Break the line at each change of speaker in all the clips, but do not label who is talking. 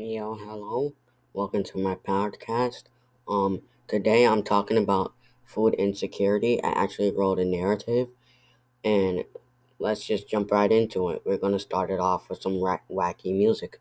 Yo, hello. Welcome to my podcast. Um, today I'm talking about food insecurity. I actually wrote a narrative, and let's just jump right into it. We're gonna start it off with some ra- wacky music.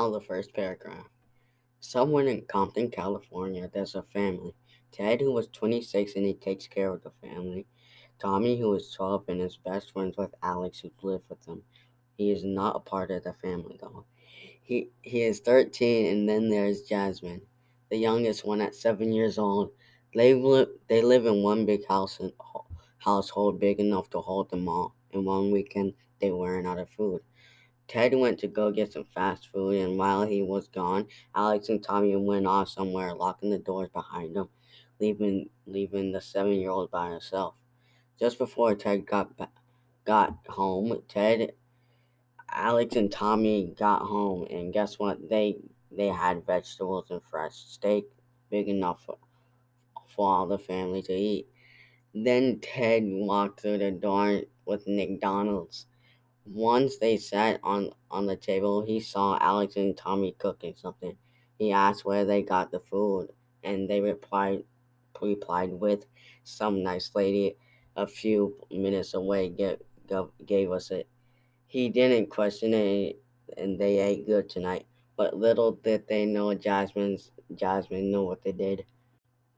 Now the first paragraph. Someone in Compton, California, there's a family. Ted, who was 26 and he takes care of the family. Tommy, who is 12 and is best friends with Alex, who lives with them. He is not a part of the family though. He he is 13, and then there's Jasmine, the youngest one at seven years old. They live they live in one big house and household big enough to hold them all. And one weekend they weren't out of food. Ted went to go get some fast food, and while he was gone, Alex and Tommy went off somewhere, locking the doors behind them, leaving leaving the seven year old by herself. Just before Ted got got home, Ted Alex and Tommy got home, and guess what? They they had vegetables and fresh steak, big enough for, for all the family to eat. Then Ted walked through the door with McDonald's. Once they sat on on the table, he saw Alex and Tommy cooking something. He asked where they got the food, and they replied replied with, "Some nice lady a few minutes away gave, gave us it." He didn't question it, and they ate good tonight. But little did they know Jasmine's Jasmine knew what they did.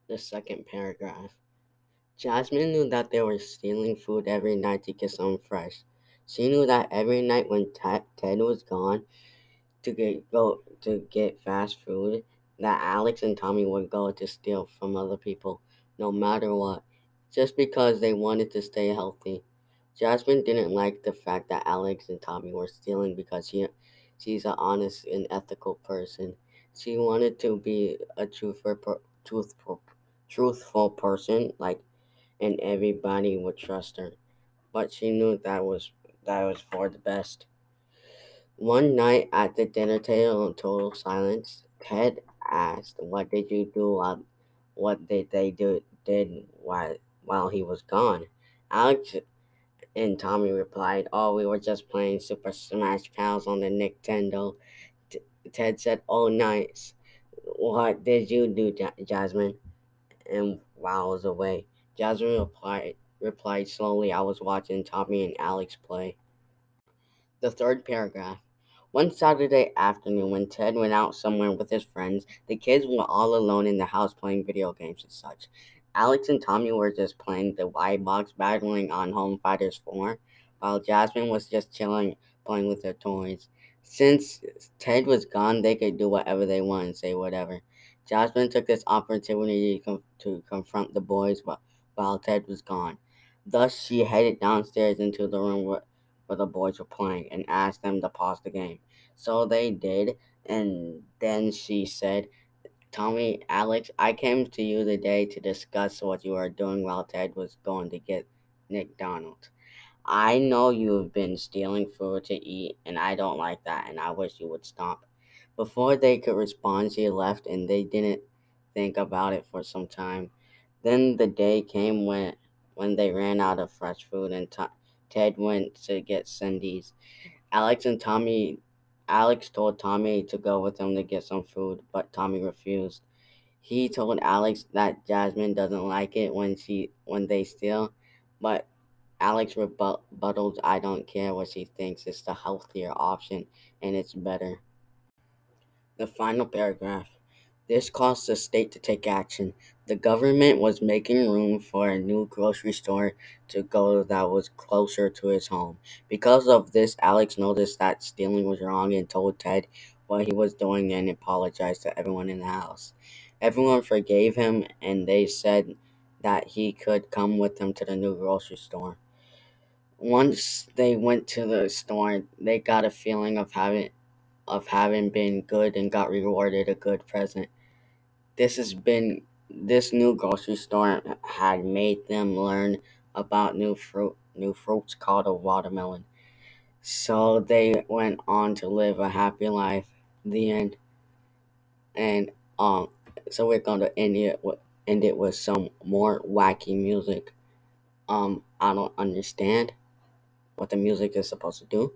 The second paragraph. Jasmine knew that they were stealing food every night to get some fresh. She knew that every night when Ted, was gone to get go to get fast food, that Alex and Tommy would go to steal from other people, no matter what, just because they wanted to stay healthy. Jasmine didn't like the fact that Alex and Tommy were stealing because she she's an honest and ethical person. She wanted to be a truthful truthful truthful person like and everybody would trust her. But she knew that was that was for the best. One night at the dinner table in total silence, Ted asked, "What did you do? While, what did they do did while while he was gone?" Alex and Tommy replied, "Oh, we were just playing Super Smash Bros. on the Nintendo." T- Ted said, "Oh, nice. What did you do, Ja- Jasmine?" And while I was away, Jasmine replied replied slowly, "I was watching Tommy and Alex play." The third paragraph. One Saturday afternoon, when Ted went out somewhere with his friends, the kids were all alone in the house playing video games and such. Alex and Tommy were just playing the white box battling on Home Fighters 4, while Jasmine was just chilling, playing with their toys. Since Ted was gone, they could do whatever they wanted say whatever. Jasmine took this opportunity to, com- to confront the boys while, while Ted was gone. Thus, she headed downstairs into the room where, where the boys were playing and asked them to pause the game. So they did, and then she said, Tommy, Alex, I came to you today to discuss what you are doing while Ted was going to get McDonald's. I know you've been stealing food to eat, and I don't like that, and I wish you would stop. Before they could respond, she left, and they didn't think about it for some time. Then the day came when when they ran out of fresh food, and Ted went to get Cindy's. Alex and Tommy Alex told Tommy to go with him to get some food, but Tommy refused. He told Alex that Jasmine doesn't like it when she when they steal, but Alex rebut- rebutted, "I don't care what she thinks. It's the healthier option, and it's better." The final paragraph. This caused the state to take action. The government was making room for a new grocery store to go that was closer to his home. Because of this, Alex noticed that stealing was wrong and told Ted what he was doing and apologized to everyone in the house. Everyone forgave him and they said that he could come with them to the new grocery store. Once they went to the store, they got a feeling of having of having been good and got rewarded a good present. This has been this new grocery store had made them learn about new fruit new fruits called a watermelon. So they went on to live a happy life. The end. And um so we're gonna end it with end it with some more wacky music. Um I don't understand what the music is supposed to do.